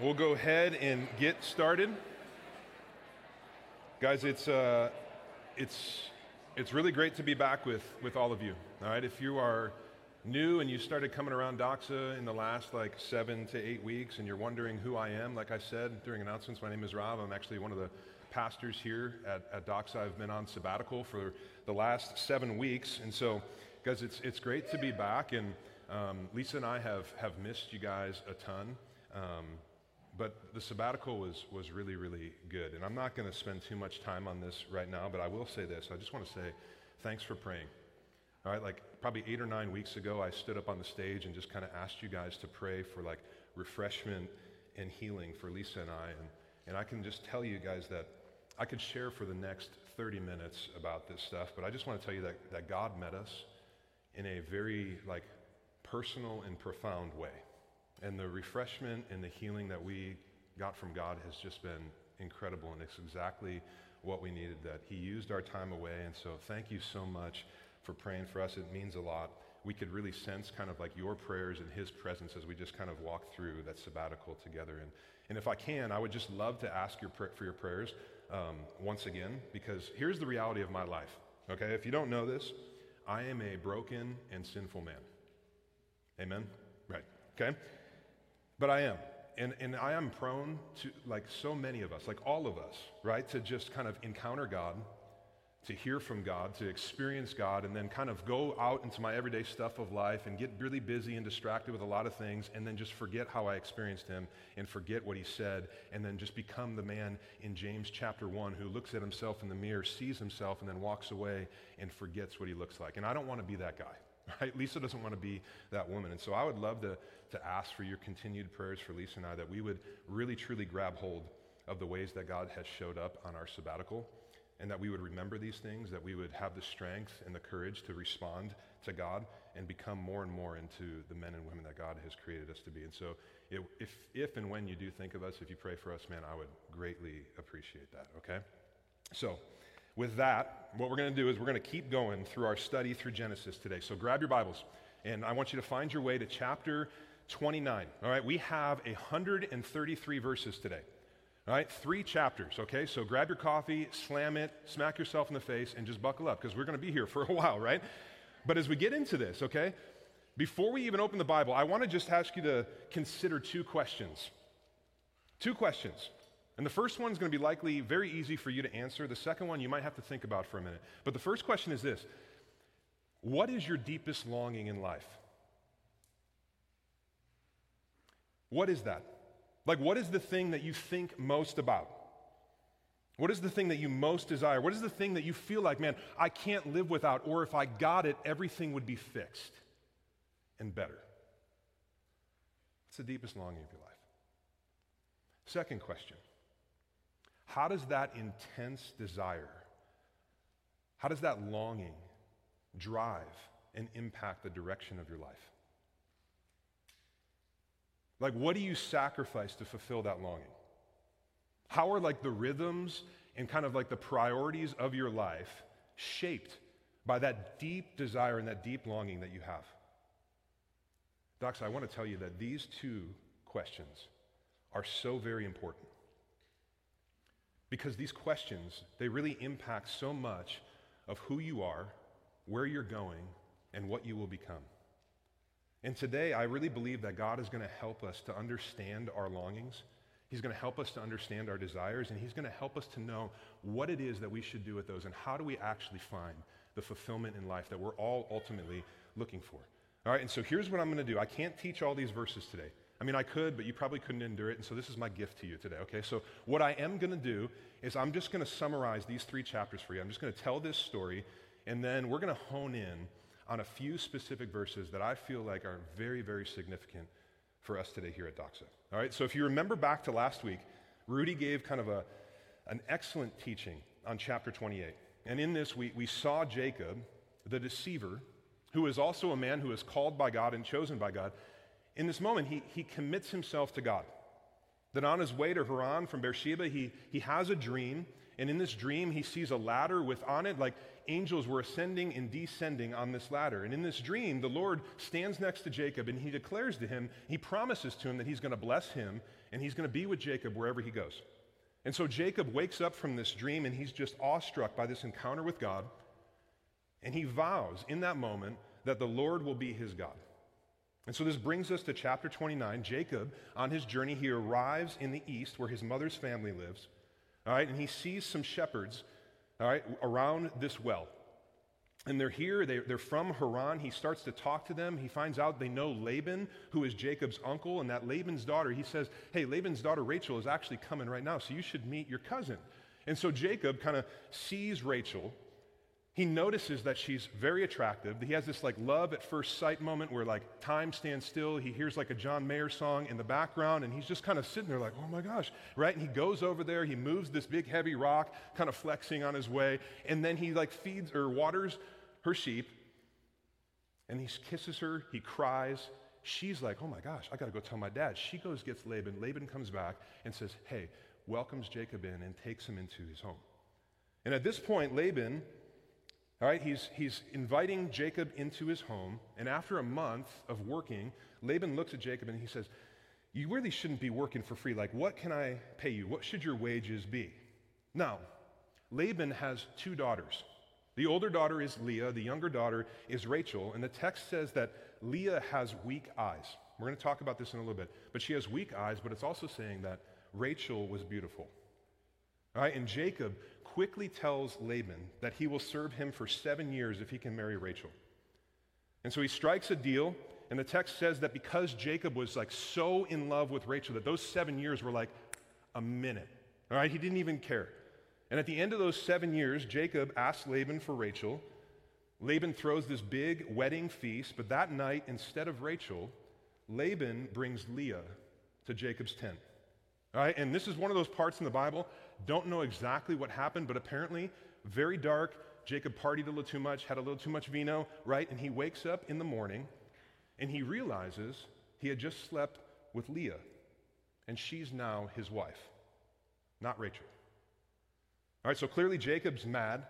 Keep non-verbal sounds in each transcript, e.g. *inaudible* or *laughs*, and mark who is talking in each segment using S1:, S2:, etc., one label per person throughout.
S1: we'll go ahead and get started. Guys, it's, uh, it's, it's really great to be back with, with all of you. All right, if you are new and you started coming around Doxa in the last like seven to eight weeks and you're wondering who I am, like I said during announcements, my name is Rob. I'm actually one of the pastors here at, at Doxa. I've been on sabbatical for the last seven weeks. And so, guys, it's, it's great to be back. And um, Lisa and I have, have missed you guys a ton. Um, but the sabbatical was, was really, really good. And I'm not going to spend too much time on this right now, but I will say this. I just want to say thanks for praying. All right, like probably eight or nine weeks ago, I stood up on the stage and just kind of asked you guys to pray for like refreshment and healing for Lisa and I. And, and I can just tell you guys that I could share for the next 30 minutes about this stuff, but I just want to tell you that, that God met us in a very like personal and profound way. And the refreshment and the healing that we got from God has just been incredible, and it's exactly what we needed. That He used our time away, and so thank you so much for praying for us. It means a lot. We could really sense kind of like your prayers and His presence as we just kind of walk through that sabbatical together. And, and if I can, I would just love to ask your for your prayers um, once again, because here's the reality of my life. Okay, if you don't know this, I am a broken and sinful man. Amen? Right. Okay? But I am. And, and I am prone to, like so many of us, like all of us, right, to just kind of encounter God, to hear from God, to experience God, and then kind of go out into my everyday stuff of life and get really busy and distracted with a lot of things, and then just forget how I experienced Him and forget what He said, and then just become the man in James chapter 1 who looks at himself in the mirror, sees himself, and then walks away and forgets what he looks like. And I don't want to be that guy *laughs* right? Lisa doesn't want to be that woman. And so I would love to, to ask for your continued prayers for Lisa and I that we would really, truly grab hold of the ways that God has showed up on our sabbatical and that we would remember these things, that we would have the strength and the courage to respond to God and become more and more into the men and women that God has created us to be. And so, if, if and when you do think of us, if you pray for us, man, I would greatly appreciate that, okay? So, with that, what we're going to do is we're going to keep going through our study through Genesis today. So grab your Bibles, and I want you to find your way to chapter 29. All right, we have 133 verses today. All right, three chapters, okay? So grab your coffee, slam it, smack yourself in the face, and just buckle up because we're going to be here for a *laughs* while, right? But as we get into this, okay, before we even open the Bible, I want to just ask you to consider two questions. Two questions. And the first one is going to be likely very easy for you to answer. The second one you might have to think about for a minute. But the first question is this What is your deepest longing in life? What is that? Like, what is the thing that you think most about? What is the thing that you most desire? What is the thing that you feel like, man, I can't live without, or if I got it, everything would be fixed and better? It's the deepest longing of your life. Second question how does that intense desire, how does that longing drive and impact the direction of your life? Like, what do you sacrifice to fulfill that longing? How are like the rhythms and kind of like the priorities of your life shaped by that deep desire and that deep longing that you have? Doxa, I want to tell you that these two questions are so very important because these questions, they really impact so much of who you are, where you're going, and what you will become. And today, I really believe that God is going to help us to understand our longings. He's going to help us to understand our desires, and He's going to help us to know what it is that we should do with those and how do we actually find the fulfillment in life that we're all ultimately looking for. All right, and so here's what I'm going to do. I can't teach all these verses today. I mean, I could, but you probably couldn't endure it. And so this is my gift to you today, okay? So what I am going to do is I'm just going to summarize these three chapters for you. I'm just going to tell this story, and then we're going to hone in on a few specific verses that I feel like are very, very significant for us today here at Doxa. All right? So if you remember back to last week, Rudy gave kind of a, an excellent teaching on chapter 28. And in this, we, we saw Jacob, the deceiver, who is also a man who is called by God and chosen by God in this moment, he, he commits himself to God. That on his way to Haran from Beersheba, he, he has a dream. And in this dream, he sees a ladder with on it, like angels were ascending and descending on this ladder. And in this dream, the Lord stands next to Jacob and he declares to him, he promises to him that he's going to bless him and he's going to be with Jacob wherever he goes. And so Jacob wakes up from this dream and he's just awestruck by this encounter with God. And he vows in that moment that the Lord will be his God. And so this brings us to chapter 29. Jacob, on his journey, he arrives in the east where his mother's family lives. All right, and he sees some shepherds, all right, around this well. And they're here, they, are from Haran. He starts to talk to them. He finds out they know Laban, who is Jacob's uncle, and that Laban's daughter, he says, Hey, Laban's daughter Rachel is actually coming right now, so you should meet your cousin. And so Jacob kind of sees Rachel, he notices that she's very attractive. He has this like love at first sight moment where like time stands still. He hears like a John Mayer song in the background and he's just kind of sitting there like, oh my gosh, right? And he goes over there, he moves this big heavy rock, kind of flexing on his way, and then he like feeds or waters her sheep and he kisses her, he cries. She's like, oh my gosh, I got to go tell my dad. She goes, gets Laban. Laban comes back and says, hey, welcomes Jacob in and takes him into his home. And at this point, Laban all right, he's, he's inviting Jacob into his home, and after a month of working, Laban looks at Jacob and he says, You really shouldn't be working for free. Like, what can I pay you? What should your wages be? Now, Laban has two daughters. The older daughter is Leah, the younger daughter is Rachel, and the text says that Leah has weak eyes. We're going to talk about this in a little bit, but she has weak eyes, but it's also saying that Rachel was beautiful. All right, and Jacob quickly tells Laban that he will serve him for seven years if he can marry Rachel. And so he strikes a deal, and the text says that because Jacob was like so in love with Rachel, that those seven years were like a minute. All right, he didn't even care. And at the end of those seven years, Jacob asks Laban for Rachel. Laban throws this big wedding feast, but that night, instead of Rachel, Laban brings Leah to Jacob's tent. All right, and this is one of those parts in the Bible don't know exactly what happened, but apparently, very dark. Jacob partied a little too much, had a little too much vino, right? And he wakes up in the morning and he realizes he had just slept with Leah, and she's now his wife, not Rachel. All right, so clearly Jacob's mad.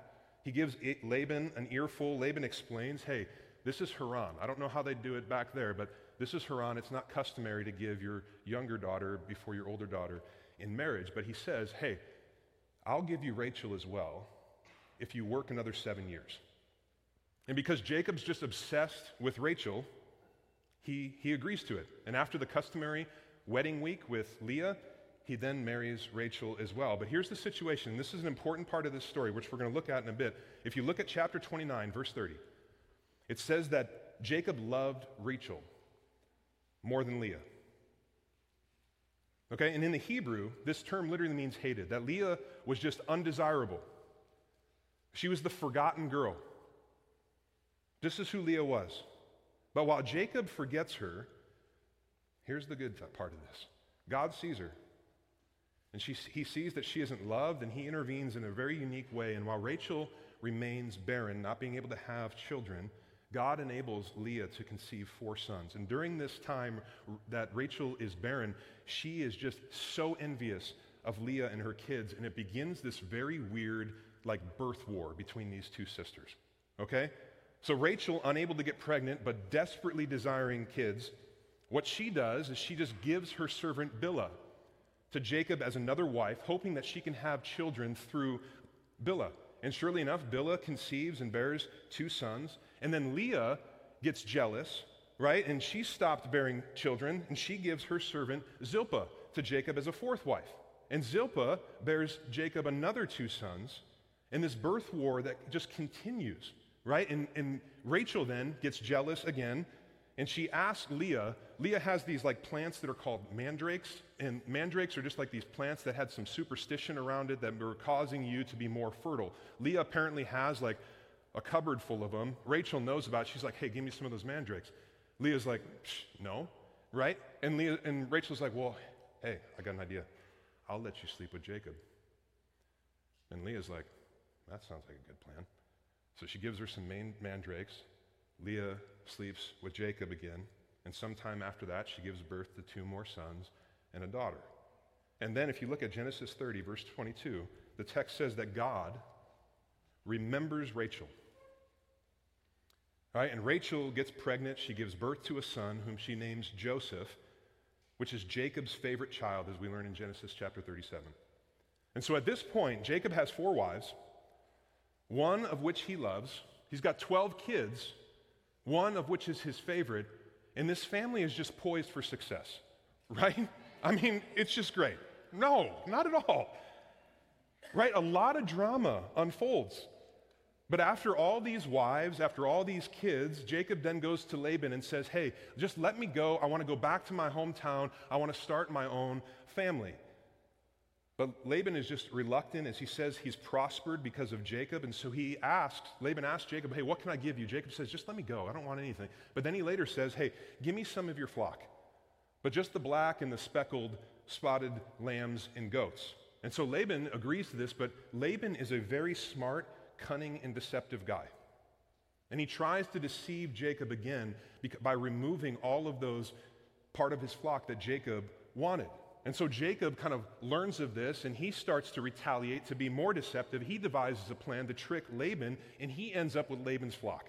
S1: He gives Laban an earful. Laban explains, hey, this is Haran. I don't know how they do it back there, but this is Haran. It's not customary to give your younger daughter before your older daughter in marriage. But he says, hey, I'll give you Rachel as well if you work another seven years. And because Jacob's just obsessed with Rachel, he, he agrees to it. And after the customary wedding week with Leah, he then marries Rachel as well. But here's the situation. This is an important part of this story, which we're going to look at in a bit. If you look at chapter 29, verse 30, it says that Jacob loved Rachel more than Leah. Okay, and in the Hebrew, this term literally means hated, that Leah was just undesirable. She was the forgotten girl. This is who Leah was. But while Jacob forgets her, here's the good part of this God sees her. And she, he sees that she isn't loved, and he intervenes in a very unique way. And while Rachel remains barren, not being able to have children, God enables Leah to conceive four sons. And during this time that Rachel is barren, she is just so envious of Leah and her kids, and it begins this very weird, like, birth war between these two sisters. Okay? So Rachel, unable to get pregnant, but desperately desiring kids, what she does is she just gives her servant Bilhah to Jacob as another wife, hoping that she can have children through Bilhah. And surely enough, Bilhah conceives and bears two sons. And then Leah gets jealous, right? And she stopped bearing children, and she gives her servant Zilpah to Jacob as a fourth wife. And Zilpah bears Jacob another two sons. And this birth war that just continues, right? And, and Rachel then gets jealous again and she asks Leah, Leah has these like plants that are called mandrakes, and mandrakes are just like these plants that had some superstition around it that were causing you to be more fertile. Leah apparently has like a cupboard full of them. Rachel knows about it. She's like, hey, give me some of those mandrakes. Leah's like, no, right? And, Leah, and Rachel's like, well, hey, I got an idea. I'll let you sleep with Jacob. And Leah's like, that sounds like a good plan. So she gives her some mandrakes. Leah sleeps with Jacob again, and sometime after that, she gives birth to two more sons and a daughter. And then, if you look at Genesis 30, verse 22, the text says that God remembers Rachel. All right, and Rachel gets pregnant. She gives birth to a son whom she names Joseph, which is Jacob's favorite child, as we learn in Genesis chapter 37. And so at this point, Jacob has four wives, one of which he loves. He's got 12 kids, one of which is his favorite. And this family is just poised for success, *laughs* right? I mean, it's just great. No, not at all. Right? A lot of drama unfolds. But after all these wives, after all these kids, Jacob then goes to Laban and says, Hey, just let me go. I want to go back to my hometown. I want to start my own family. But Laban is just reluctant as he says he's prospered because of Jacob. And so he asks, Laban asks Jacob, Hey, what can I give you? Jacob says, Just let me go. I don't want anything. But then he later says, Hey, give me some of your flock, but just the black and the speckled, spotted lambs and goats. And so Laban agrees to this, but Laban is a very smart, cunning, and deceptive guy. And he tries to deceive Jacob again by removing all of those part of his flock that Jacob wanted. And so Jacob kind of learns of this and he starts to retaliate to be more deceptive. He devises a plan to trick Laban and he ends up with Laban's flock.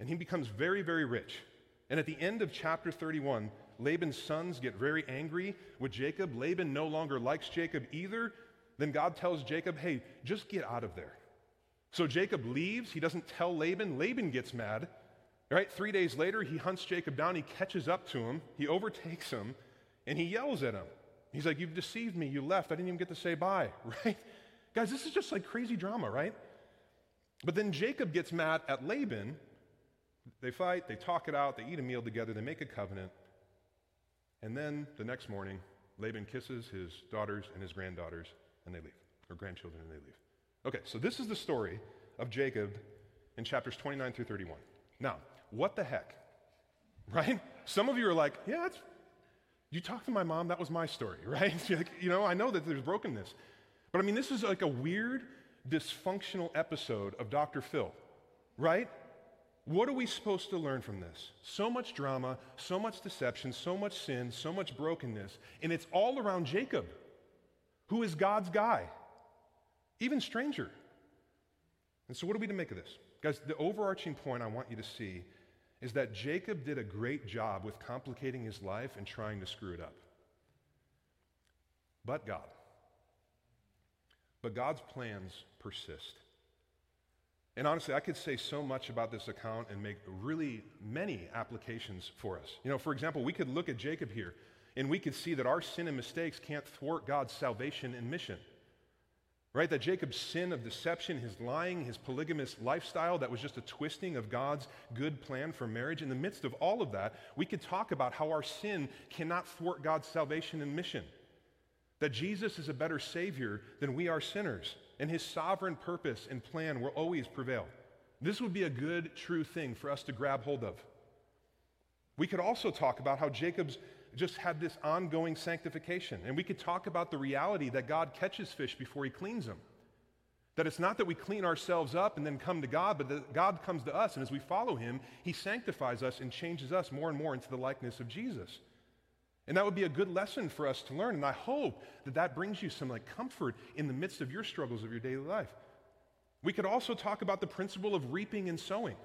S1: And he becomes very, very rich. And at the end of chapter 31, Laban's sons get very angry with Jacob. Laban no longer likes Jacob either. Then God tells Jacob, hey, just get out of there. So Jacob leaves. He doesn't tell Laban. Laban gets mad. Right? Three days later, he hunts Jacob down. He catches up to him. He overtakes him and he yells at him. He's like, You've deceived me. You left. I didn't even get to say bye. *laughs* Right? Guys, this is just like crazy drama, right? But then Jacob gets mad at Laban. They fight, they talk it out, they eat a meal together, they make a covenant. And then the next morning, Laban kisses his daughters and his granddaughters, and they leave, or grandchildren, and they leave. Okay, so this is the story of Jacob in chapters 29 through 31. Now, what the heck? *laughs* Right? Some of you are like, yeah, it's, you talked to my mom, that was my story, *laughs* right? like, you know, I know that there's brokenness. But I mean, this is like a weird, dysfunctional episode of Dr. Phil, right? What are we supposed to learn from this? So much drama, so much deception, so much sin, so much brokenness, and it's all around Jacob, who is God's guy, even stranger. And so, what are we to make of this? Guys, the overarching point I want you to see is that Jacob did a great job with complicating his life and trying to screw it up. But God. But God's plans persist. And honestly, I could say so much about this account and make really many applications for us. You know, for example, we could look at Jacob here and we could see that our sin and mistakes can't thwart God's salvation and mission. Right? That Jacob's sin of deception, his lying, his polygamous lifestyle, that was just a twisting of God's good plan for marriage. In the midst of all of that, we could talk about how our sin cannot thwart God's salvation and mission. That Jesus is a better Savior than we are sinners and his sovereign purpose and plan will always prevail. This would be a good, true thing for us to grab hold of. We could also talk about how Jacob's just had this ongoing sanctification. And we could talk about the reality that God catches fish before he cleans them. That it's not that we clean ourselves up and then come to God, but that God comes to us. And as we follow him, he sanctifies us and changes us more and more into the likeness of Jesus. And that would be a good lesson for us to learn. And I hope that that brings you some like comfort in the midst of your struggles of your daily life. We could also talk about the principle of reaping and sowing.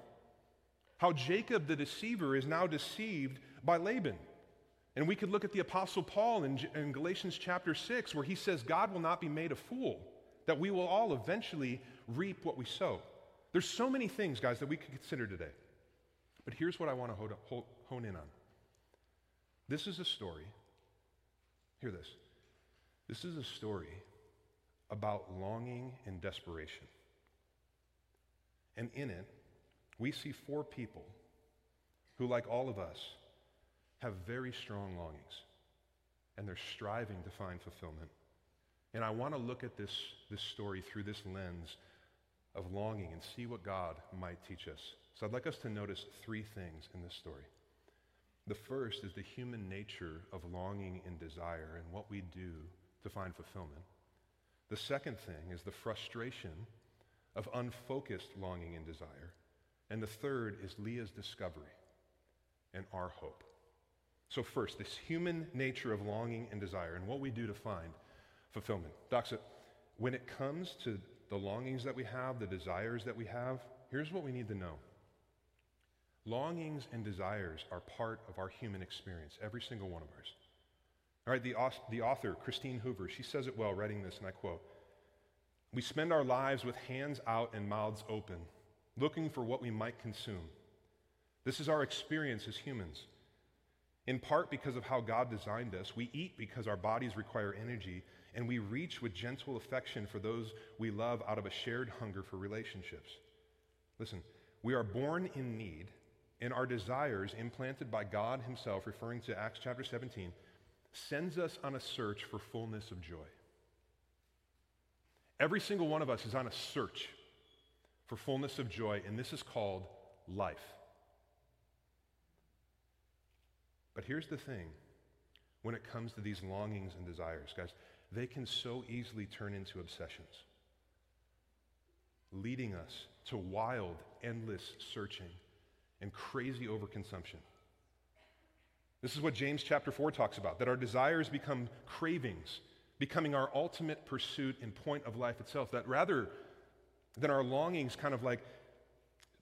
S1: How Jacob the deceiver is now deceived by Laban. And we could look at the Apostle Paul in, in, Galatians chapter 6, where he says, God will not be made a fool, that we will all eventually reap what we sow. There's so many things, guys, that we could consider today. But here's what I want to hone in on this is a story. Hear this. This is a story about longing and desperation. And in it, we see four people who, like all of us, have very strong longings and they're striving to find fulfillment. And I want to look at this, this story through this lens of longing and see what God might teach us. So I'd like us to notice three things in this story. The first is the human nature of longing and desire and what we do to find fulfillment. The second thing is the frustration of unfocused longing and desire. And the third is Leah's discovery and our hope. So, first, this human nature of longing and desire and what we do to find fulfillment. Doxa, when it comes to the longings that we have, the desires that we have, here's what we need to know. Longings and desires are part of our human experience, every single one of ours. All right, the, the author, Christine Hoover, she says it well, writing this, and I quote We spend our lives with hands out and mouths open, looking for what we might consume. This is our experience as humans. In part because of how God designed us, we eat because our bodies require energy, and we reach with gentle affection for those we love out of a shared hunger for relationships. Listen, we are born in need, and our desires, implanted by God Himself, referring to Acts chapter 17, sends us on a search for fullness of joy. Every single one of us is on a search for fullness of joy, and this is called life. But here's the thing when it comes to these longings and desires, guys, they can so easily turn into obsessions, leading us to wild, endless searching and crazy overconsumption. This is what James chapter 4 talks about that our desires become cravings, becoming our ultimate pursuit and point of life itself. That rather than our longings kind of like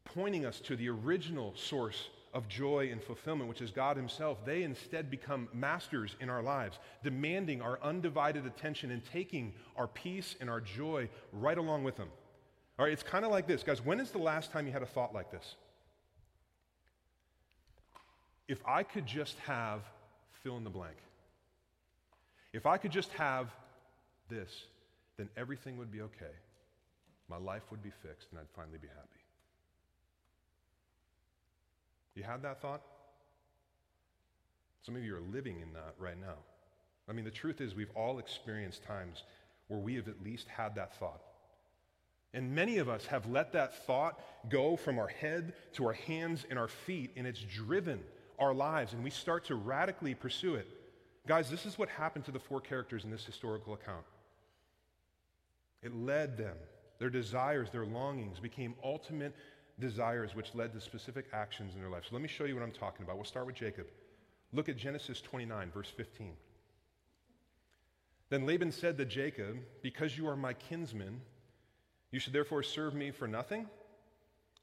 S1: pointing us to the original source of joy and fulfillment, which is God Himself, they instead become masters in our lives, demanding our undivided attention and taking our peace and our joy right along with them. All right, it's kind of like this. Guys, when is the last time you had a thought like this? If I could just have fill in the blank, if I could just have this, then everything would be okay. My life would be fixed and I'd finally be happy. You had that thought? Some of you are living in that right now. I mean, the truth is, we've all experienced times where we have at least had that thought. And many of us have let that thought go from our head to our hands and our feet, and it's driven our lives and we start to radically pursue it. Guys, this is what happened to the four characters in this historical account. It led them, their desires, their longings became ultimate desires, which led to specific actions in their life. So let me show you what I'm talking about. We'll start with Jacob. Look at Genesis 29, verse 15. Then Laban said to Jacob, Because you are my kinsman, you should therefore serve me for nothing?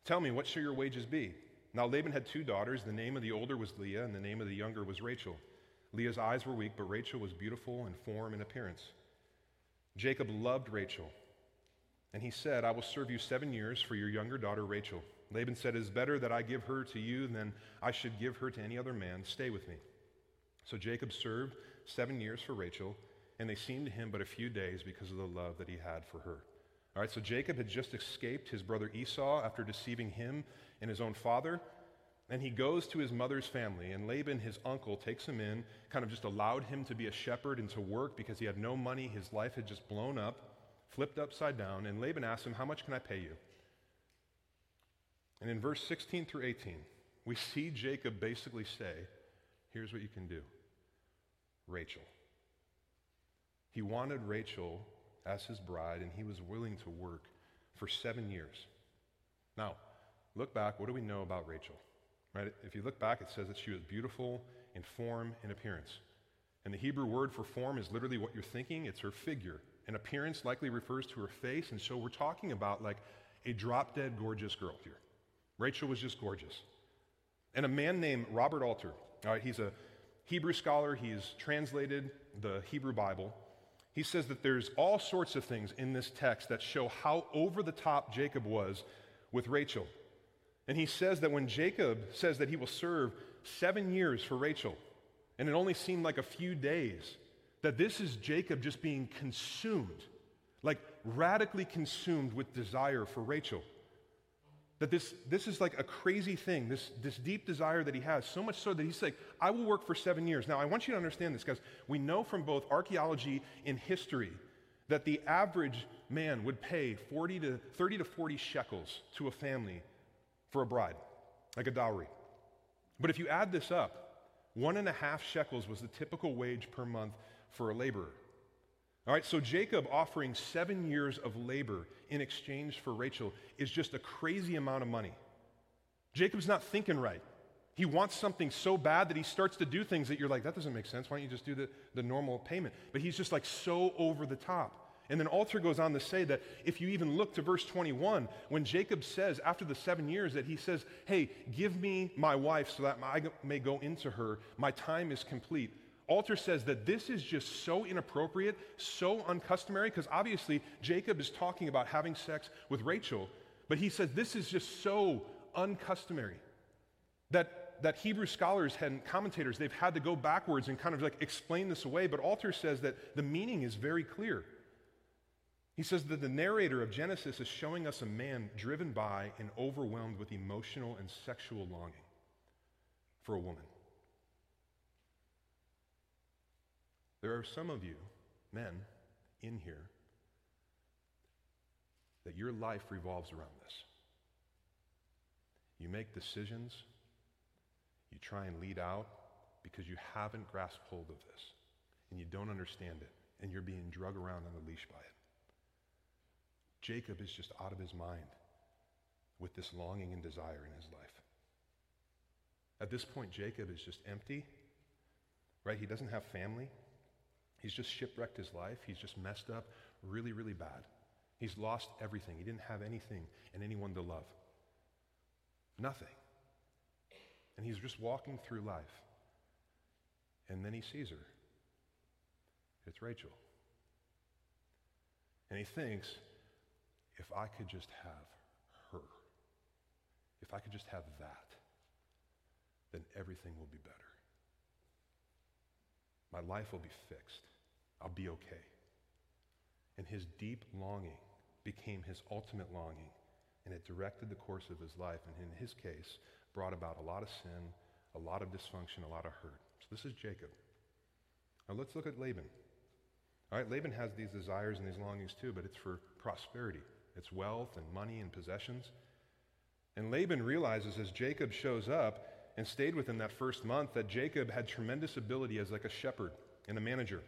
S1: Tell me, what shall your wages be? Now Laban had two daughters. The name of the older was Leah, and the name of the younger was Rachel. Leah's eyes were weak, but Rachel was beautiful in form and appearance. Jacob loved Rachel, and he said, I will serve you seven years for your younger daughter Rachel. Laban said, It is better that I give her to you than I should give her to any other man. Stay with me. So Jacob served seven years for Rachel, and they seemed to him but a few days because of the love that he had for her. All right, so Jacob had just escaped his brother Esau after deceiving him and his own father. And he goes to his mother's family, and Laban, his uncle, takes him in, kind of just allowed him to be a shepherd and to work because he had no money. His life had just blown up, flipped upside down. And Laban asks him, How much can I pay you? And in verse 16 through 18, we see Jacob basically say, Here's what you can do Rachel. He wanted Rachel as his bride, and he was willing to work for seven years. Now, look back, what do we know about Rachel? Right? If you look back, it says that she was beautiful in form and appearance. And the Hebrew word for form is literally what you're thinking, it's her figure. And appearance likely refers to her face, and so we're talking about like a drop dead gorgeous girl here. Rachel was just gorgeous. And a man named Robert Alter, all right, he's a Hebrew scholar, he's translated the Hebrew Bible. He says that there's all sorts of things in this text that show how over the top Jacob was with Rachel. And he says that when Jacob says that he will serve seven years for Rachel, and it only seemed like a few days, that this is Jacob just being consumed, like radically consumed with desire for Rachel. That this, this is like a crazy thing, this, this deep desire that he has, so much so that he's like, I will work for seven years. Now, I want you to understand this, because we know from both archaeology and history that the average man would pay 40 to, 30 to 40 shekels to a family for a bride, like a dowry. But if you add this up, one and a half shekels was the typical wage per month for a laborer. All right, so Jacob offering seven years of labor in exchange for Rachel is just a crazy amount of money. Jacob's not thinking right. He wants something so bad that he starts to do things that you're like, that doesn't make sense. Why don't you just do the, the normal payment? But he's just like so over the top. And then Alter goes on to say that if you even look to verse 21, when Jacob says, after the seven years, that he says, Hey, give me my wife so that I may go into her, my time is complete. Alter says that this is just so inappropriate, so uncustomary, because obviously Jacob is talking about having sex with Rachel, but he says this is just so uncustomary that, that Hebrew scholars and commentators, they've had to go backwards and kind of like explain this away, but Alter says that the meaning is very clear. He says that the narrator of Genesis is showing us a man driven by and overwhelmed with emotional and sexual longing for a woman. There are some of you, men, in here, that your life revolves around this. You make decisions, you try and lead out because you haven't grasped hold of this and you don't understand it and you're being drug around on a leash by it. Jacob is just out of his mind with this longing and desire in his life. At this point, Jacob is just empty, right? He doesn't have family. He's just shipwrecked his life. He's just messed up really, really bad. He's lost everything. He didn't have anything and anyone to love. Nothing. And he's just walking through life. And then he sees her. It's Rachel. And he thinks, if I could just have her, if I could just have that, then everything will be better. My life will be fixed. I'll be okay. And his deep longing became his ultimate longing, and it directed the course of his life, and in his case, brought about a lot of sin, a lot of dysfunction, a lot of hurt. So this is Jacob. Now let's look at Laban. All right, Laban has these desires and these longings too, but it's for prosperity. It's wealth and money and possessions. And Laban realizes as Jacob shows up and stayed with him that first month that Jacob had tremendous ability as like a shepherd and a manager.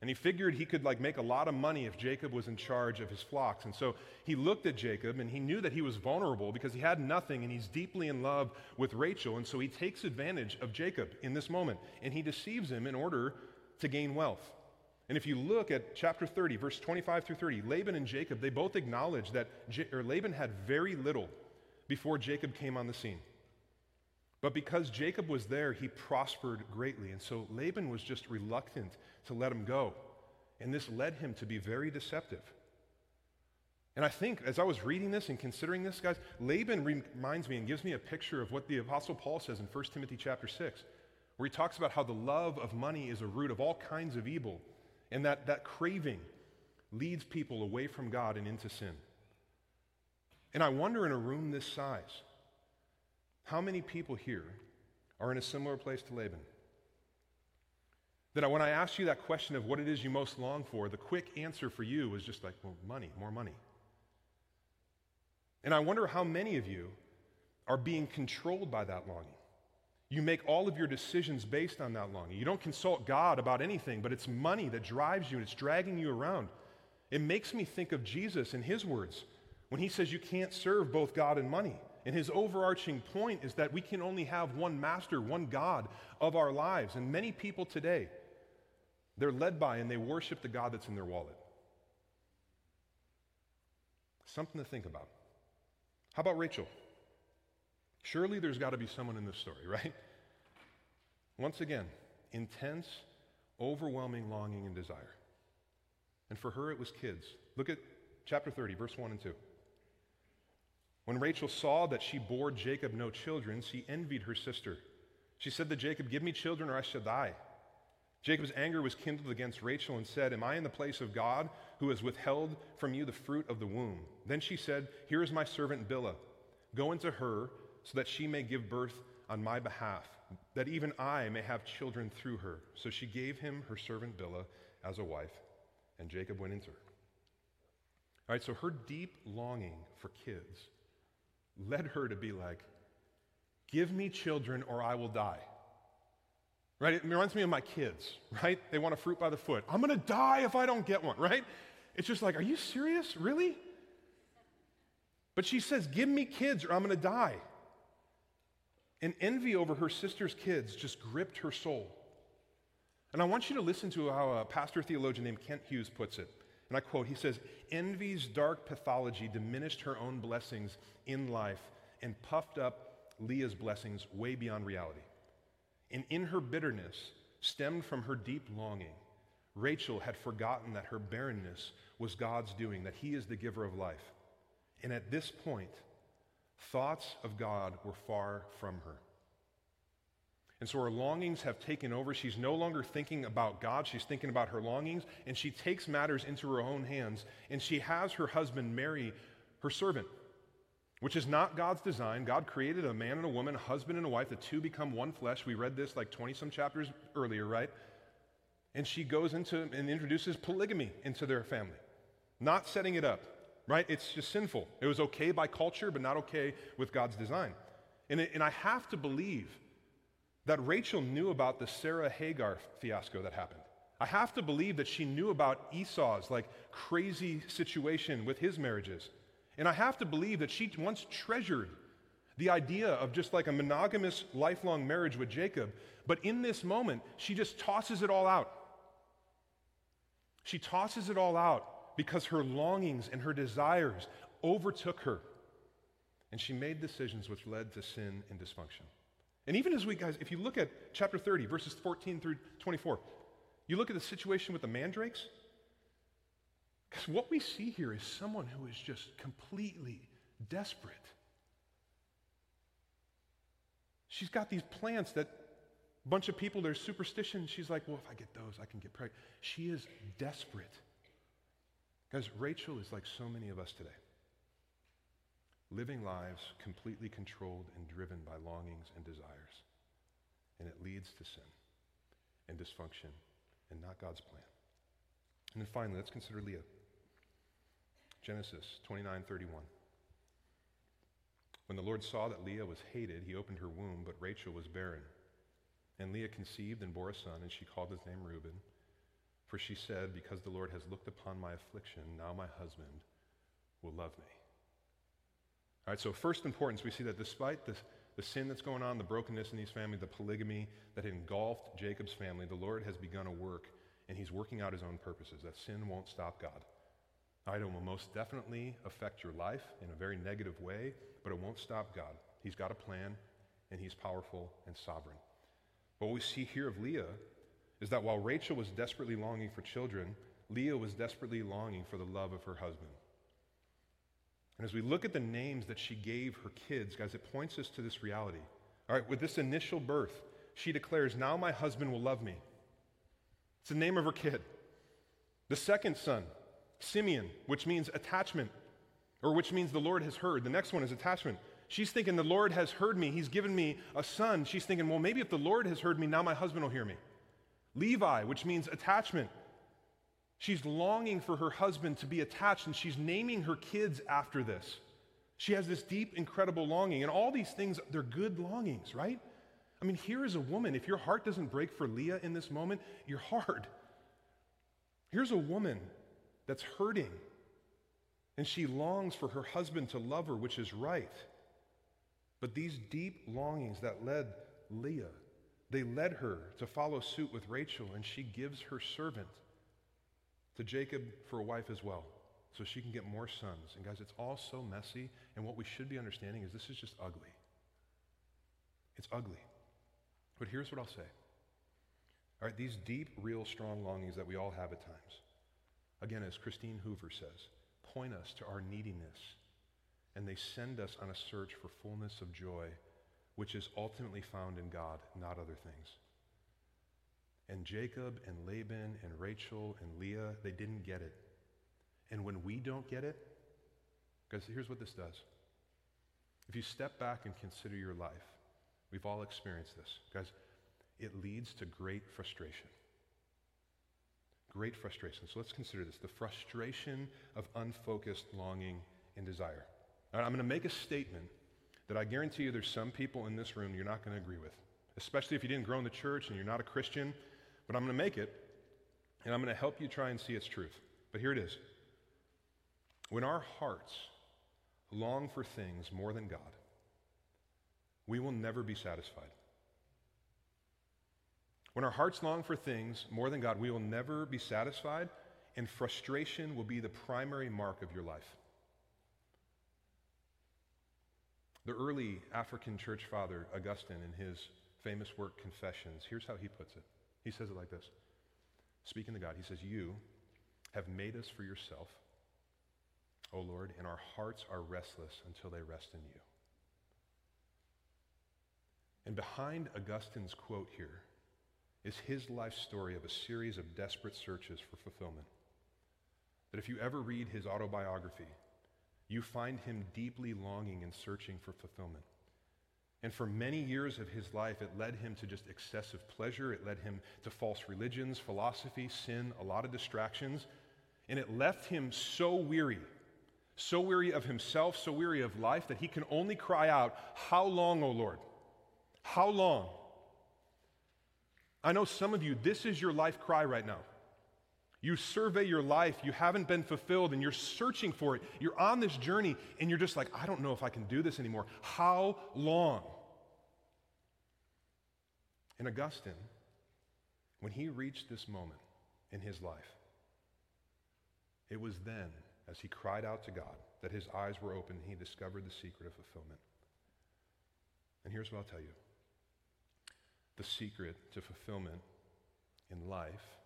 S1: And he figured he could like make a lot of money if Jacob was in charge of his flocks. And so he looked at Jacob and he knew that he was vulnerable because he had nothing and he's deeply in love with Rachel. And so he takes advantage of Jacob in this moment and he deceives him in order to gain wealth. And if you look at chapter 30, verse 25 through 30, Laban and Jacob, they both acknowledge that J- or Laban had very little before Jacob came on the scene. But because Jacob was there, he prospered greatly. And so Laban was just reluctant to let him go. And this led him to be very deceptive. And I think as I was reading this and considering this, guys, Laban reminds me and gives me a picture of what the Apostle Paul says in 1 Timothy chapter 6, where he talks about how the love of money is a root of all kinds of evil, and that that craving leads people away from God and into sin. And I wonder in a room this size, how many people here are in a similar place to Laban? That when I asked you that question of what it is you most long for, the quick answer for you was just like, well, money, more money. And I wonder how many of you are being controlled by that longing. You make all of your decisions based on that longing. You don't consult God about anything, but it's money that drives you and it's dragging you around. It makes me think of Jesus in his words when he says you can't serve both God and money. And his overarching point is that we can only have one master, one God of our lives. And many people today, they're led by and they worship the God that's in their wallet. Something to think about. How about Rachel? Surely there's got to be someone in this story, *laughs* right? Once again, intense, overwhelming longing and desire. And for her, it was kids. Look at chapter 30, verse 1 and 2. When Rachel saw that she bore Jacob no children, she envied her sister. She said to Jacob, Give me children or I shall die. Jacob's anger was kindled against Rachel and said, Am I in the place of God who has withheld from you the fruit of the womb? Then she said, Here is my servant Bilhah. Go into her so that she may give birth on my behalf, that even I may have children through her. So she gave him her servant Bilhah as a wife, and Jacob went into her. All right, so her deep longing for kids led her to be like, Give me children or I will die. Right? It reminds me of my kids, right? They want a fruit by the foot. I'm going to die if I don't get one, right? It's just like, Are you serious? Really? But she says, Give me kids or I'm going to die. And envy over her sister's kids just gripped her soul. And I want you to listen to how a pastor theologian named Kent Hughes puts it. And I quote, he says, Envy's dark pathology diminished her own blessings in life and puffed up Leah's blessings way beyond reality. And in her bitterness, stemmed from her deep longing, Rachel had forgotten that her barrenness was God's doing, that He is the giver of life. And at this point, thoughts of God were far from her. And so her longings have taken over. She's no longer thinking about God, she's thinking about her longings, and she takes matters into her own hands, and she has her husband marry her servant, which is not God's design. God created a man and a woman, a husband and a wife, the two become one flesh. We read this like 20 some chapters earlier, right? And she goes into and introduces polygamy into their family, not setting it up, right? It's just sinful. It was okay by culture, but not okay with God's design. And, it, and I have to believe that Rachel knew about the Sarah Hagar fiasco that happened. I have to believe that she knew about Esau's like crazy situation with his marriages. And I have to believe that she once treasured the idea of just like a monogamous lifelong marriage with Jacob. But in this moment, she just tosses it all out. She tosses it all out because her longings and her desires overtook her. And she made decisions which led to sin and dysfunction. And even as we, guys, if you look at chapter 30, verses 14 through 24, you look at the situation with the mandrakes, because what we see here is someone who is just completely desperate. She's got these plants that a bunch of people, there's superstition. She's like, well, if I get those, I can get pregnant. She is desperate. Guys, Rachel is like so many of us today living lives completely controlled and driven by longings and desires. And it leads to sin and dysfunction and not God's plan. And then finally, let's consider Leah. Genesis 29:31. When the Lord saw that Leah was hated, he opened her womb, but Rachel was barren. And Leah conceived and bore a son, and she called his name Reuben. For she said, Because the Lord has looked upon my affliction, now my husband will love me. All right, so first importance, we see that despite the, the sin that's going on, the brokenness in these families, the polygamy that engulfed Jacob's family, the Lord has begun a work, and he's working out his own purposes. That sin won't stop God. All right, it will most definitely affect your life in a very negative way, but it won't stop God. He's got a plan, and he's powerful and sovereign. What we see here of Leah is that while Rachel was desperately longing for children, Leah was desperately longing for the love of her husband. And as we look at the names that she gave her kids, guys, it points us to this reality. All right, with this initial birth, she declares, Now my husband will love me. It's the name of her kid. The second son, Simeon, which means attachment, or which means the Lord has heard. The next one is attachment. She's thinking, The Lord has heard me. He's given me a son. She's thinking, Well, maybe if the Lord has heard me, now my husband will hear me. Levi, which means attachment. She's longing for her husband to be attached, and she's naming her kids after this. She has this deep, incredible longing. And all these things, they're good longings, right? I mean, here is a woman. If your heart doesn't break for Leah in this moment, you're hard. Here's a woman that's hurting, and she longs for her husband to love her, which is right. But these deep longings that led Leah, they led her to follow suit with Rachel, and she gives her servant to Jacob for a wife as well, so she can get more sons. And guys, it's all so messy, and what we should be understanding is this is just ugly. It's ugly. But here's what I'll say. All right, these deep, real, strong longings that we all have at times, again, as Christine Hoover says, point us to our neediness, and they send us on a search for fullness of joy, which is ultimately found in God, not other things. And Jacob and Laban and Rachel and Leah, they didn't get it. And when we don't get it, because here's what this does. If you step back and consider your life, we've all experienced this. Guys, it leads to great frustration. Great frustration. So let's consider this the frustration of unfocused longing and desire. Right, I'm going to make a statement that I guarantee you there's some people in this room you're not going to agree with, especially if you didn't grow in the church and you're not a Christian. But I'm going to make it, and I'm going to help you try and see its truth. But here it is. When our hearts long for things more than God, we will never be satisfied. When our hearts long for things more than God, we will never be satisfied. and frustration will be the primary mark of your life. The early African church father, Augustine, in his famous work, Confessions, here's how he puts it. He says it like this Speaking to God, he says, You have made us for yourself, O Lord, and our hearts are restless until they rest in you. And behind Augustine's quote here is his life story of a series of desperate searches for fulfillment. That if you ever read his autobiography, you find him deeply longing and searching for fulfillment. And for many years of his life, it led him to just excessive pleasure. It led him to false religions, philosophy, sin, a lot of distractions. And it left him so weary, so weary of himself, so weary of life, that he can only cry out, How long, O Lord? How long? I know some of you, this is your life cry right now. You survey your life, you haven't been fulfilled, and you're searching for it. You're on this journey, and you're just like, I don't know if I can do this anymore. How long? And Augustine, when he reached this moment in his life, it was then, as he cried out to God, that his eyes were open and he discovered the secret of fulfillment. And here's what I'll tell you the secret to fulfillment in life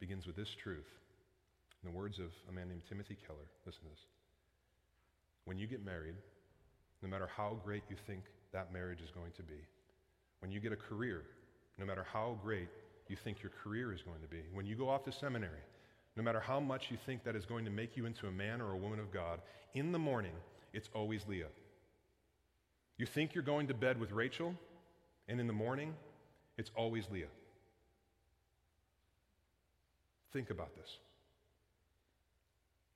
S1: begins with this truth. In the words of a man named Timothy Keller, listen to this. When you get married, no matter how great you think that marriage is going to be, when you get a career, no matter how great you think your career is going to be, when you go off to seminary, no matter how much you think that is going to make you into a man or a woman of God, in the morning, it's always Leah. You think you're going to bed with Rachel, and in the morning, it's always Leah. Think about this.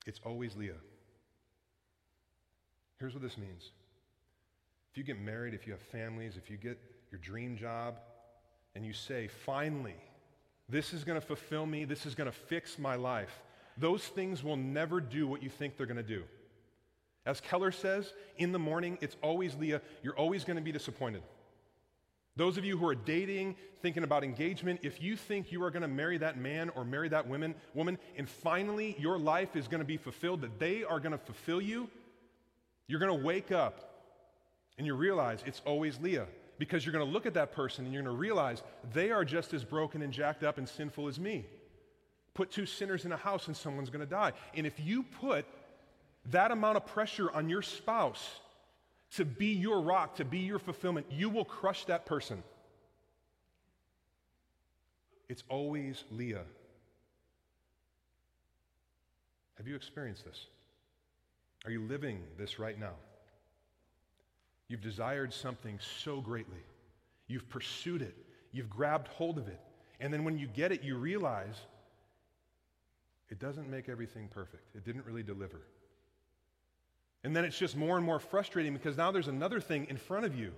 S1: It's always Leah. Here's what this means. If you get married, if you have families, if you get your dream job, and you say, finally, this is going to fulfill me, this is going to fix my life, those things will never do what you think they're going to do. As Keller says, in the morning, it's always Leah. You're always going to be disappointed. Those of you who are dating, thinking about engagement, if you think you are going to marry that man or marry that woman, woman, and finally your life is going to be fulfilled, that they are going to fulfill you, you're going to wake up and you realize it's always Leah. Because you're going to look at that person and you're going to realize they are just as broken and jacked up and sinful as me. Put two sinners in a house and someone's going to die. And if you put that amount of pressure on your spouse, to be your rock, to be your fulfillment, you will crush that person. It's always Leah. Have you experienced this? Are you living this right now? You've desired something so greatly. You've pursued it. You've grabbed hold of it. And then when you get it, you realize it doesn't make everything perfect. It didn't really deliver. And then it's just more and more frustrating because now there's another thing in front of you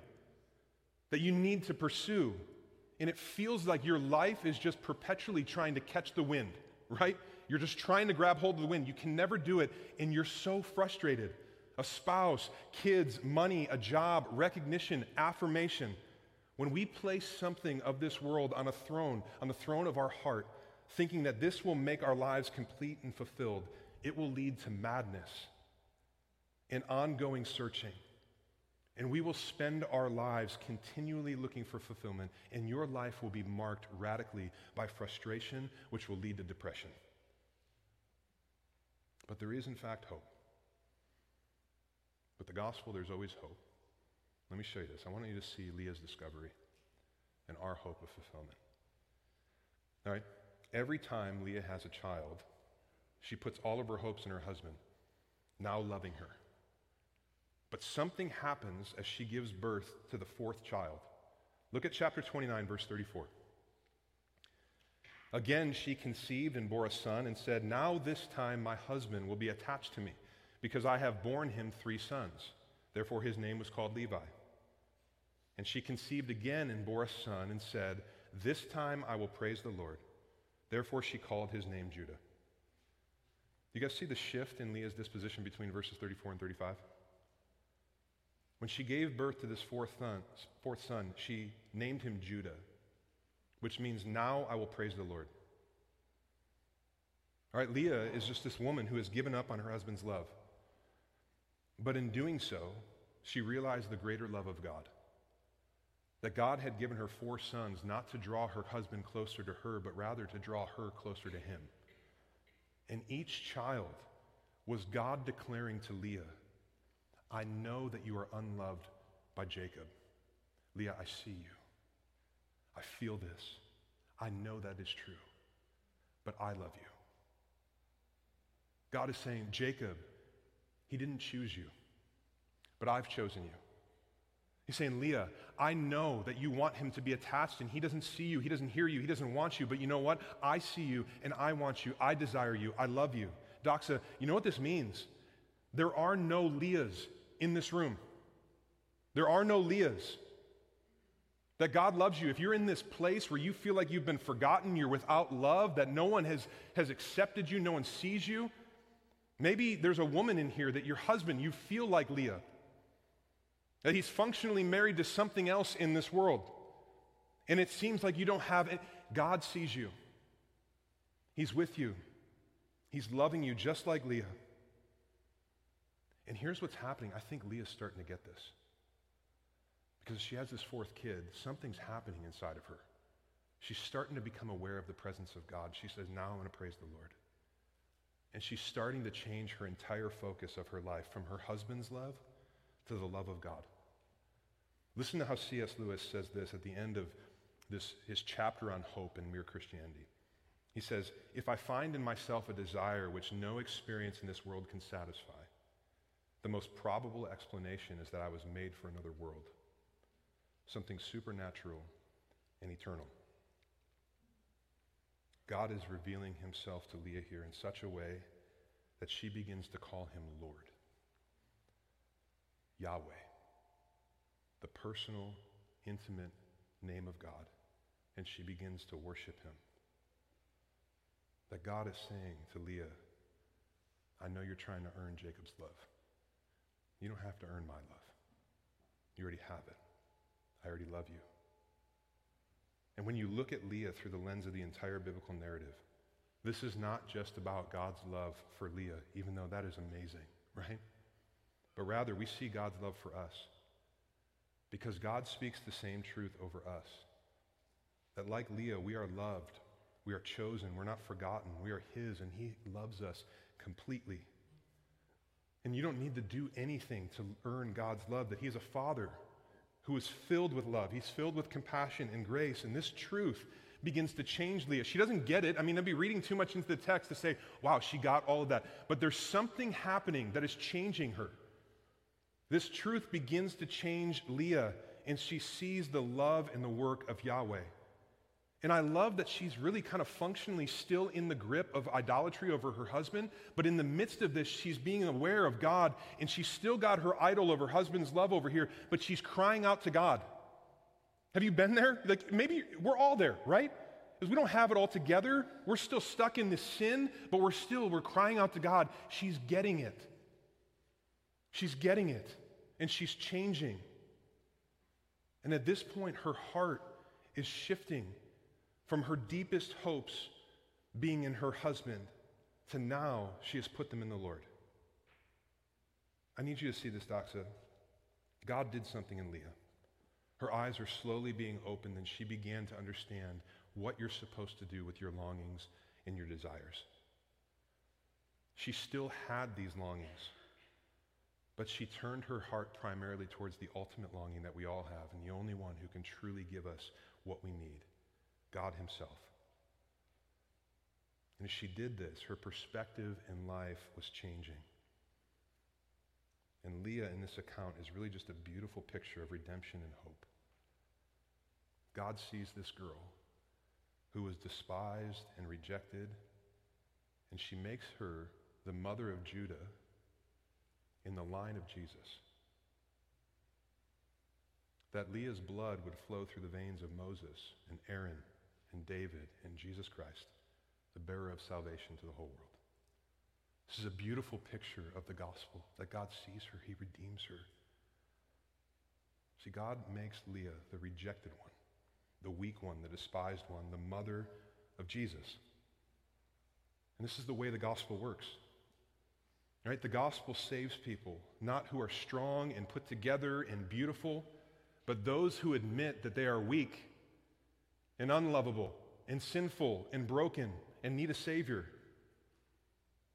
S1: that you need to pursue. And it feels like your life is just perpetually trying to catch the wind, right? You're just trying to grab hold of the wind. You can never do it, and you're so frustrated. A spouse, kids, money, a job, recognition, affirmation. When we place something of this world on a throne, on the throne of our heart, thinking that this will make our lives complete and fulfilled, it will lead to madness and ongoing searching. And we will spend our lives continually looking for fulfillment, and your life will be marked radically by frustration, which will lead to depression. But there is, in fact, hope. With the gospel, there's always hope. Let me show you this. I want you to see Leah's discovery and our hope of fulfillment. All right? Every time Leah has a child, she puts all of her hopes in her husband, now loving her. But something happens as she gives birth to the fourth child. Look at chapter 29, verse 34. Again, she conceived and bore a son and said, Now this time my husband will be attached to me, because I have borne him three sons. Therefore his name was called Levi. And she conceived again and bore a son and said, This time I will praise the Lord. Therefore she called his name Judah. You guys see the shift in Leah's disposition between verses 34 and 35? When she gave birth to this fourth son, fourth son, she named him Judah, which means now I will praise the Lord. All right, Leah is just this woman who has given up on her husband's love. But in doing so, she realized the greater love of God. That God had given her four sons not to draw her husband closer to her, but rather to draw her closer to him. And each child was God declaring to Leah, I know that you are unloved by Jacob. Leah, I see you. I feel this. I know that is true. But I love you. God is saying, Jacob, he didn't choose you, but I've chosen you. He's saying, Leah, I know that you want him to be attached and he doesn't see you, he doesn't hear you, he doesn't want you, but you know what? I see you and I want you, I desire you, I love you. Doxa, you know what this means? There are no Leahs in this room. There are no Leahs. That God loves you. If you're in this place where you feel like you've been forgotten, you're without love, that no one has, has accepted you, no one sees you, maybe there's a woman in here that your husband, you feel like Leah, that he's functionally married to something else in this world. And it seems like you don't have it. God sees you, He's with you, He's loving you just like Leah. And here's what's happening. I think Leah's starting to get this. Because she has this fourth kid, something's happening inside of her. She's starting to become aware of the presence of God. She says, Now I'm going to praise the Lord. And she's starting to change her entire focus of her life from her husband's love to the love of God. Listen to how C.S. Lewis says this at the end of this, his chapter on hope in mere Christianity. He says, If I find in myself a desire which no experience in this world can satisfy, the most probable explanation is that I was made for another world something supernatural and eternal. God is revealing himself to Leah here in such a way that she begins to call him Lord. Yahweh, the personal, intimate name of God, and she begins to worship him. That God is saying to Leah, I know you're trying to earn Jacob's love. You don't have to earn my love. You already have it. I already love you. And when you look at Leah through the lens of the entire biblical narrative, this is not just about God's love for Leah, even though that is amazing, *laughs* right? But rather, we see God's love for us. Because God speaks the same truth over us. That like Leah, we are loved, we are chosen, we're not forgotten, we are His, and He loves us completely. And you don't need to do anything to earn God's love, that He is a Father who is filled with love. He's filled with compassion and grace. And this truth begins to change Leah. She doesn't get it. I mean, I'd be reading too much into the text to say, wow, she got all of that. But there's something happening that is changing her. This truth begins to change Leah, and she sees the love and the work of Yahweh. And I love that she's really kind of functionally still in the grip of idolatry over her husband, but in the midst of this, she's being aware of God, and she's still got her idol of her husband's love over here, but she's crying out to God. Have you been there? Like maybe we're all there, right? Because we don't have it all together. We're still stuck in this sin, but we're still, we're crying out to God. She's getting it. She's getting it, and she's changing. And at this point, her heart is shifting from her deepest hopes being in her husband to now she has put them in the Lord. I need you to see this, Doxa. God did something in Leah. Her eyes are slowly being opened, and she began to understand what you're supposed to do with your longings and your desires. She still had these longings, but she turned her heart primarily towards the ultimate longing that we all have, and the only one who can truly give us what we need. God Himself. And as she did this, her perspective in life was changing. And Leah in this account is really just a beautiful picture of redemption and hope. God sees this girl who was despised and rejected, and she makes her the mother of Judah in the line of Jesus. That Leah's blood would flow through the veins of Moses and Aaron and David and Jesus Christ, the bearer of salvation to the whole world. This is a beautiful picture of the gospel that God sees her, he redeems her. See, God makes Leah the rejected one, the weak one, the despised one, the mother of Jesus. And this is the way the gospel works. Right? The gospel saves people, not who are strong and put together and beautiful, but those who admit that they are weak and unlovable and sinful and broken and need a Savior.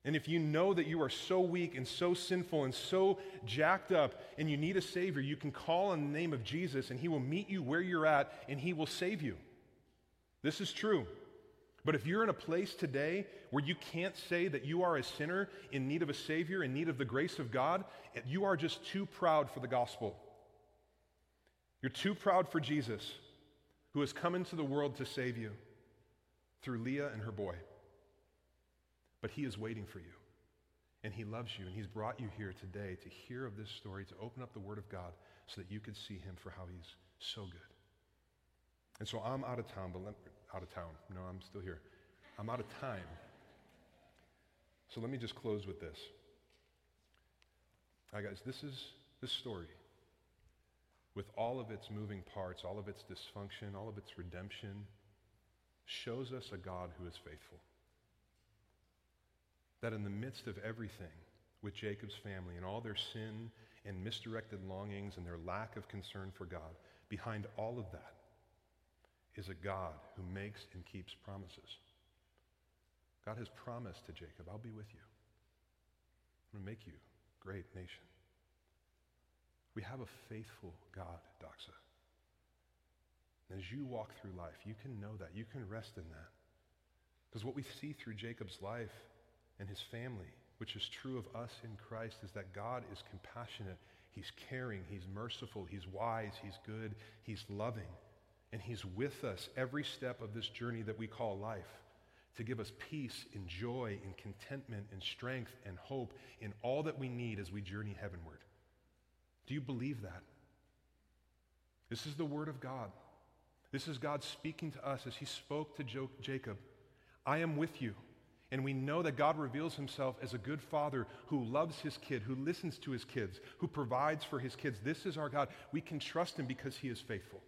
S1: And if you know that you are so weak and so sinful and so jacked up and you need a Savior, you can call on the name of Jesus and He will meet you where you're at and He will save you. This is true. But if you're in a place today where you can't say that you are a sinner in need of a Savior, in need of the grace of God, you are just too proud for the gospel. You're too proud for Jesus, who has come into the world to save you through Leah and her boy. But He is waiting for you, and He loves you, and He's brought you here today to hear of this story, to open up the Word of God so that you could see Him for how He's so good. And so I'm out of town, but let, out of town. No, I'm still here. I'm out of time. So let me just close with this. All right, guys, this is this story with all of its moving parts, all of its dysfunction, all of its redemption, shows us a God who is faithful. That in the midst of everything with Jacob's family and all their sin and misdirected longings and their lack of concern for God, behind all of that is a God who makes and keeps promises. God has promised to Jacob, I'll be with you. I'm going to make you great nation. We have a faithful God, Doxa. And as you walk through life, you can know that. You can rest in that. Because what we see through Jacob's life and his family, which is true of us in Christ, is that God is compassionate. He's caring. He's merciful. He's wise. He's good. He's loving. And He's with us every step of this journey that we call life to give us peace and joy and contentment and strength and hope in all that we need as we journey heavenward. Do you believe that? This is the Word of God. This is God speaking to us as He spoke to jo- Jacob. I am with you. And we know that God reveals himself as a good father who loves his kid, who listens to his kids, who provides for his kids. This is our God. We can trust him because he is faithful.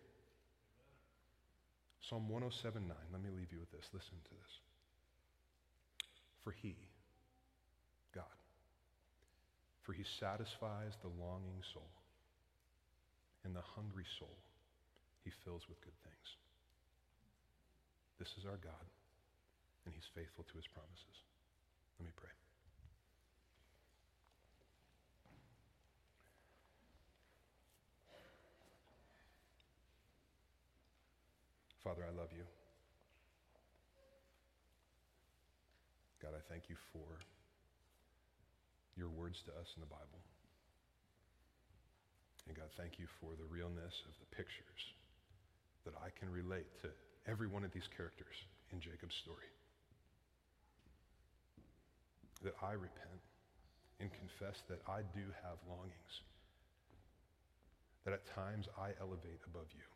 S1: Psalm 107 9. Let me leave you with this. Listen to this. For he, for he satisfies the longing soul, and the hungry soul he fills with good things. This is our God, and he's faithful to his promises. Let me pray. Father, I love you. God, I thank you for your words to us in the Bible. And God, thank you for the realness of the pictures that I can relate to every one of these characters in Jacob's story. That I repent and confess that I do have longings, that at times I elevate above you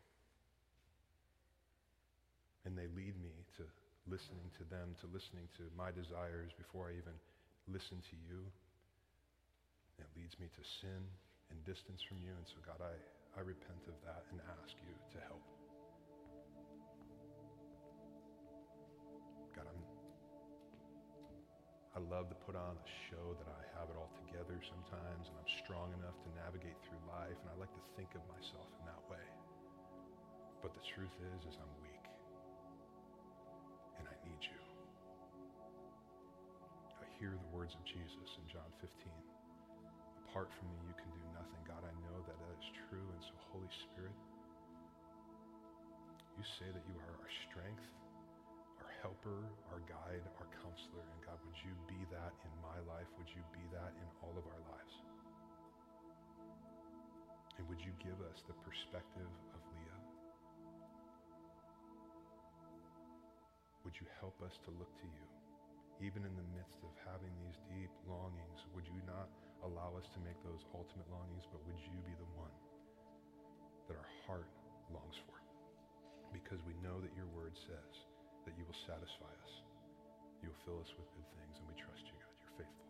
S1: and they lead me to listening to them, to listening to my desires before I even listen to you. It leads me to sin and distance from you. And so, God, I, I repent of that and ask you to help. God, I'm, I love to put on a show that I have it all together sometimes and I'm strong enough to navigate through life and I like to think of myself in that way. But the truth is, is I'm weak and I need you. I hear the words of Jesus in John 15. Apart from me, you can do nothing. God, I know that that is true. And so, Holy Spirit, you say that you are our strength, our helper, our guide, our counselor. And God, would you be that in my life? Would you be that in all of our lives? And would you give us the perspective of Leah? would you help us to look to you? Even in the midst of having these deep longings, would you not allow us to make those ultimate longings, but would you be the one that our heart longs for? Because we know that your word says that you will satisfy us. You will fill us with good things, and we trust you, God. You're faithful.